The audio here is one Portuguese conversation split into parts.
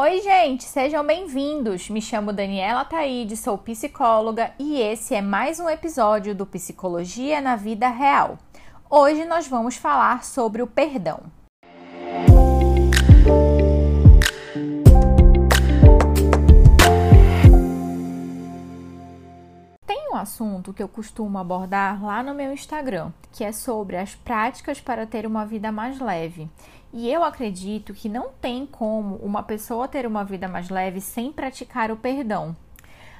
Oi, gente, sejam bem-vindos. Me chamo Daniela Taide, sou psicóloga e esse é mais um episódio do Psicologia na Vida Real. Hoje nós vamos falar sobre o perdão. Tem um assunto que eu costumo abordar lá no meu Instagram, que é sobre as práticas para ter uma vida mais leve. E eu acredito que não tem como uma pessoa ter uma vida mais leve sem praticar o perdão.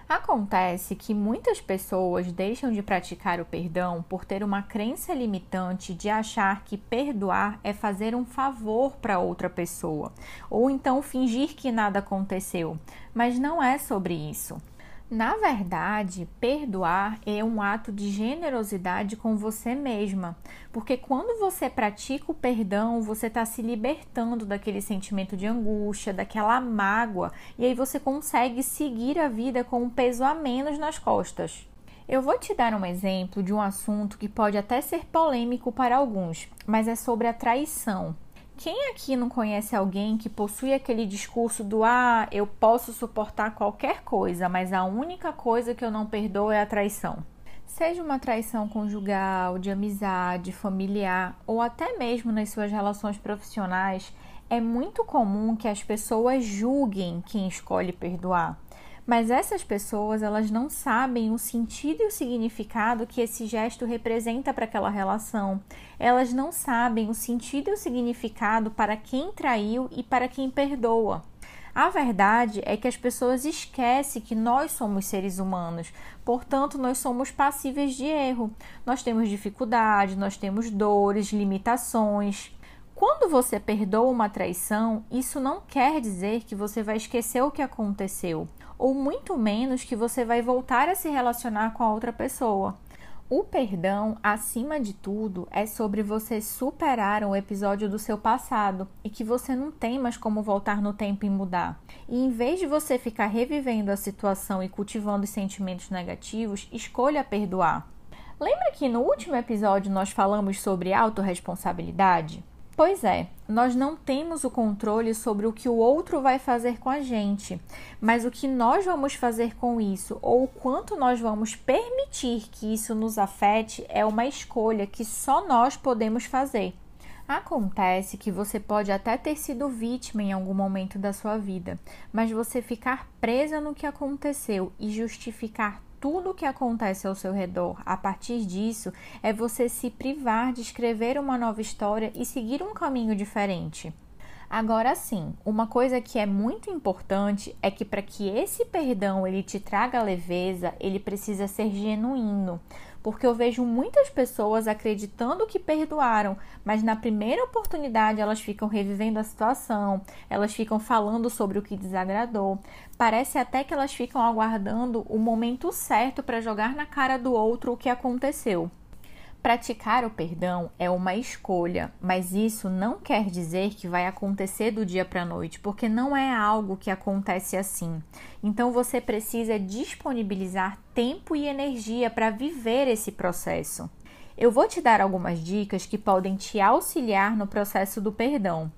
Acontece que muitas pessoas deixam de praticar o perdão por ter uma crença limitante de achar que perdoar é fazer um favor para outra pessoa, ou então fingir que nada aconteceu. Mas não é sobre isso. Na verdade, perdoar é um ato de generosidade com você mesma, porque quando você pratica o perdão, você está se libertando daquele sentimento de angústia, daquela mágoa, e aí você consegue seguir a vida com um peso a menos nas costas. Eu vou te dar um exemplo de um assunto que pode até ser polêmico para alguns, mas é sobre a traição. Quem aqui não conhece alguém que possui aquele discurso do ah, eu posso suportar qualquer coisa, mas a única coisa que eu não perdoo é a traição? Seja uma traição conjugal, de amizade, familiar ou até mesmo nas suas relações profissionais, é muito comum que as pessoas julguem quem escolhe perdoar. Mas essas pessoas, elas não sabem o sentido e o significado que esse gesto representa para aquela relação. Elas não sabem o sentido e o significado para quem traiu e para quem perdoa. A verdade é que as pessoas esquecem que nós somos seres humanos, portanto, nós somos passíveis de erro. Nós temos dificuldades, nós temos dores, limitações. Quando você perdoa uma traição, isso não quer dizer que você vai esquecer o que aconteceu ou muito menos que você vai voltar a se relacionar com a outra pessoa. O perdão, acima de tudo, é sobre você superar um episódio do seu passado e que você não tem mais como voltar no tempo e mudar. E em vez de você ficar revivendo a situação e cultivando os sentimentos negativos, escolha perdoar. Lembra que no último episódio nós falamos sobre autorresponsabilidade? Pois é, nós não temos o controle sobre o que o outro vai fazer com a gente, mas o que nós vamos fazer com isso ou o quanto nós vamos permitir que isso nos afete é uma escolha que só nós podemos fazer. Acontece que você pode até ter sido vítima em algum momento da sua vida, mas você ficar presa no que aconteceu e justificar tudo o que acontece ao seu redor a partir disso é você se privar de escrever uma nova história e seguir um caminho diferente. Agora sim, uma coisa que é muito importante é que para que esse perdão ele te traga leveza, ele precisa ser genuíno porque eu vejo muitas pessoas acreditando que perdoaram, mas na primeira oportunidade elas ficam revivendo a situação, elas ficam falando sobre o que desagradou. Parece até que elas ficam aguardando o momento certo para jogar na cara do outro o que aconteceu. Praticar o perdão é uma escolha, mas isso não quer dizer que vai acontecer do dia para a noite, porque não é algo que acontece assim. Então você precisa disponibilizar tempo e energia para viver esse processo. Eu vou te dar algumas dicas que podem te auxiliar no processo do perdão.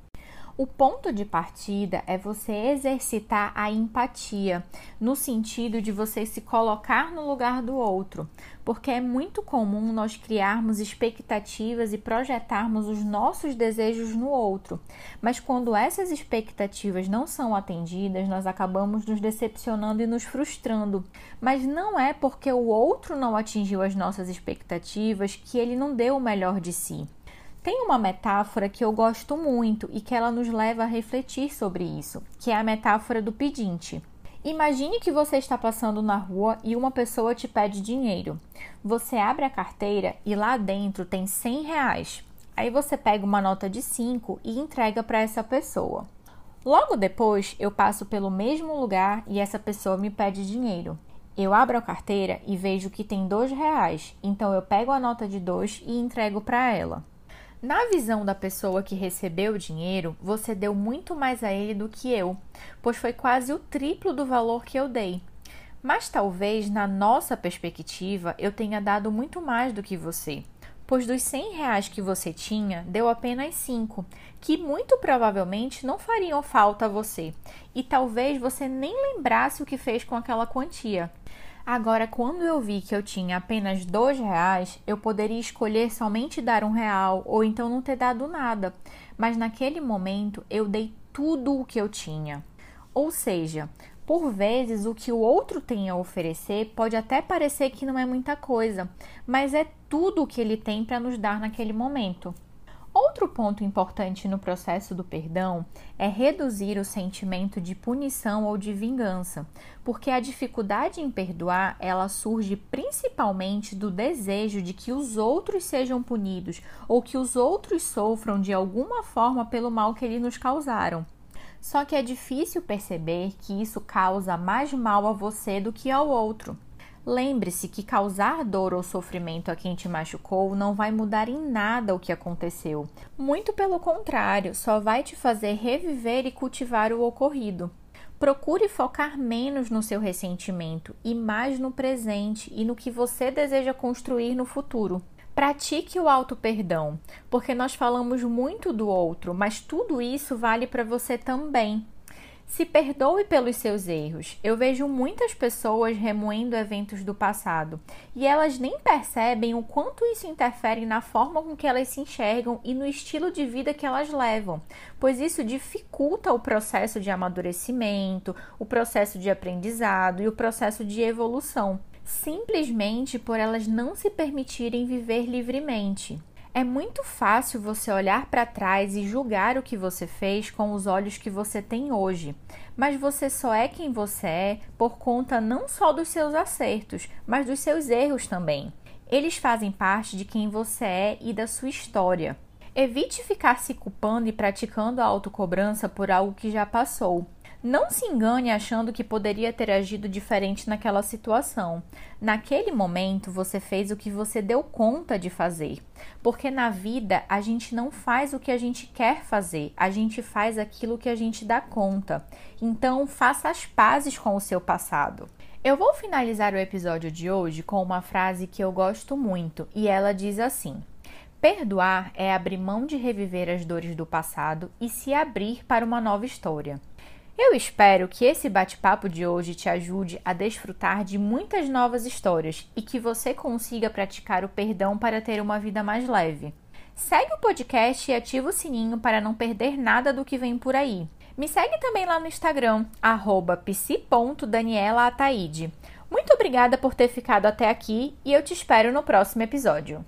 O ponto de partida é você exercitar a empatia, no sentido de você se colocar no lugar do outro, porque é muito comum nós criarmos expectativas e projetarmos os nossos desejos no outro. Mas quando essas expectativas não são atendidas, nós acabamos nos decepcionando e nos frustrando. Mas não é porque o outro não atingiu as nossas expectativas que ele não deu o melhor de si. Tem uma metáfora que eu gosto muito e que ela nos leva a refletir sobre isso, que é a metáfora do pedinte. Imagine que você está passando na rua e uma pessoa te pede dinheiro. Você abre a carteira e lá dentro tem 100 reais. Aí você pega uma nota de 5 e entrega para essa pessoa. Logo depois, eu passo pelo mesmo lugar e essa pessoa me pede dinheiro. Eu abro a carteira e vejo que tem dois reais, então eu pego a nota de dois e entrego para ela. Na visão da pessoa que recebeu o dinheiro, você deu muito mais a ele do que eu, pois foi quase o triplo do valor que eu dei. Mas talvez na nossa perspectiva eu tenha dado muito mais do que você. pois dos 100 reais que você tinha, deu apenas 5, que muito provavelmente não fariam falta a você, e talvez você nem lembrasse o que fez com aquela quantia. Agora, quando eu vi que eu tinha apenas dois reais, eu poderia escolher somente dar um real ou então não ter dado nada. Mas naquele momento eu dei tudo o que eu tinha. Ou seja, por vezes o que o outro tem a oferecer pode até parecer que não é muita coisa, mas é tudo o que ele tem para nos dar naquele momento. Outro ponto importante no processo do perdão é reduzir o sentimento de punição ou de vingança, porque a dificuldade em perdoar, ela surge principalmente do desejo de que os outros sejam punidos ou que os outros sofram de alguma forma pelo mal que eles nos causaram. Só que é difícil perceber que isso causa mais mal a você do que ao outro. Lembre-se que causar dor ou sofrimento a quem te machucou não vai mudar em nada o que aconteceu. Muito pelo contrário, só vai te fazer reviver e cultivar o ocorrido. Procure focar menos no seu ressentimento e mais no presente e no que você deseja construir no futuro. Pratique o auto-perdão, porque nós falamos muito do outro, mas tudo isso vale para você também. Se perdoe pelos seus erros. Eu vejo muitas pessoas remoendo eventos do passado e elas nem percebem o quanto isso interfere na forma com que elas se enxergam e no estilo de vida que elas levam, pois isso dificulta o processo de amadurecimento, o processo de aprendizado e o processo de evolução simplesmente por elas não se permitirem viver livremente. É muito fácil você olhar para trás e julgar o que você fez com os olhos que você tem hoje, mas você só é quem você é por conta não só dos seus acertos, mas dos seus erros também. Eles fazem parte de quem você é e da sua história. Evite ficar se culpando e praticando a autocobrança por algo que já passou. Não se engane achando que poderia ter agido diferente naquela situação. Naquele momento você fez o que você deu conta de fazer. Porque na vida a gente não faz o que a gente quer fazer, a gente faz aquilo que a gente dá conta. Então faça as pazes com o seu passado. Eu vou finalizar o episódio de hoje com uma frase que eu gosto muito e ela diz assim: Perdoar é abrir mão de reviver as dores do passado e se abrir para uma nova história. Eu espero que esse bate-papo de hoje te ajude a desfrutar de muitas novas histórias e que você consiga praticar o perdão para ter uma vida mais leve. Segue o podcast e ativa o sininho para não perder nada do que vem por aí. Me segue também lá no Instagram, psi.danielaataide. Muito obrigada por ter ficado até aqui e eu te espero no próximo episódio.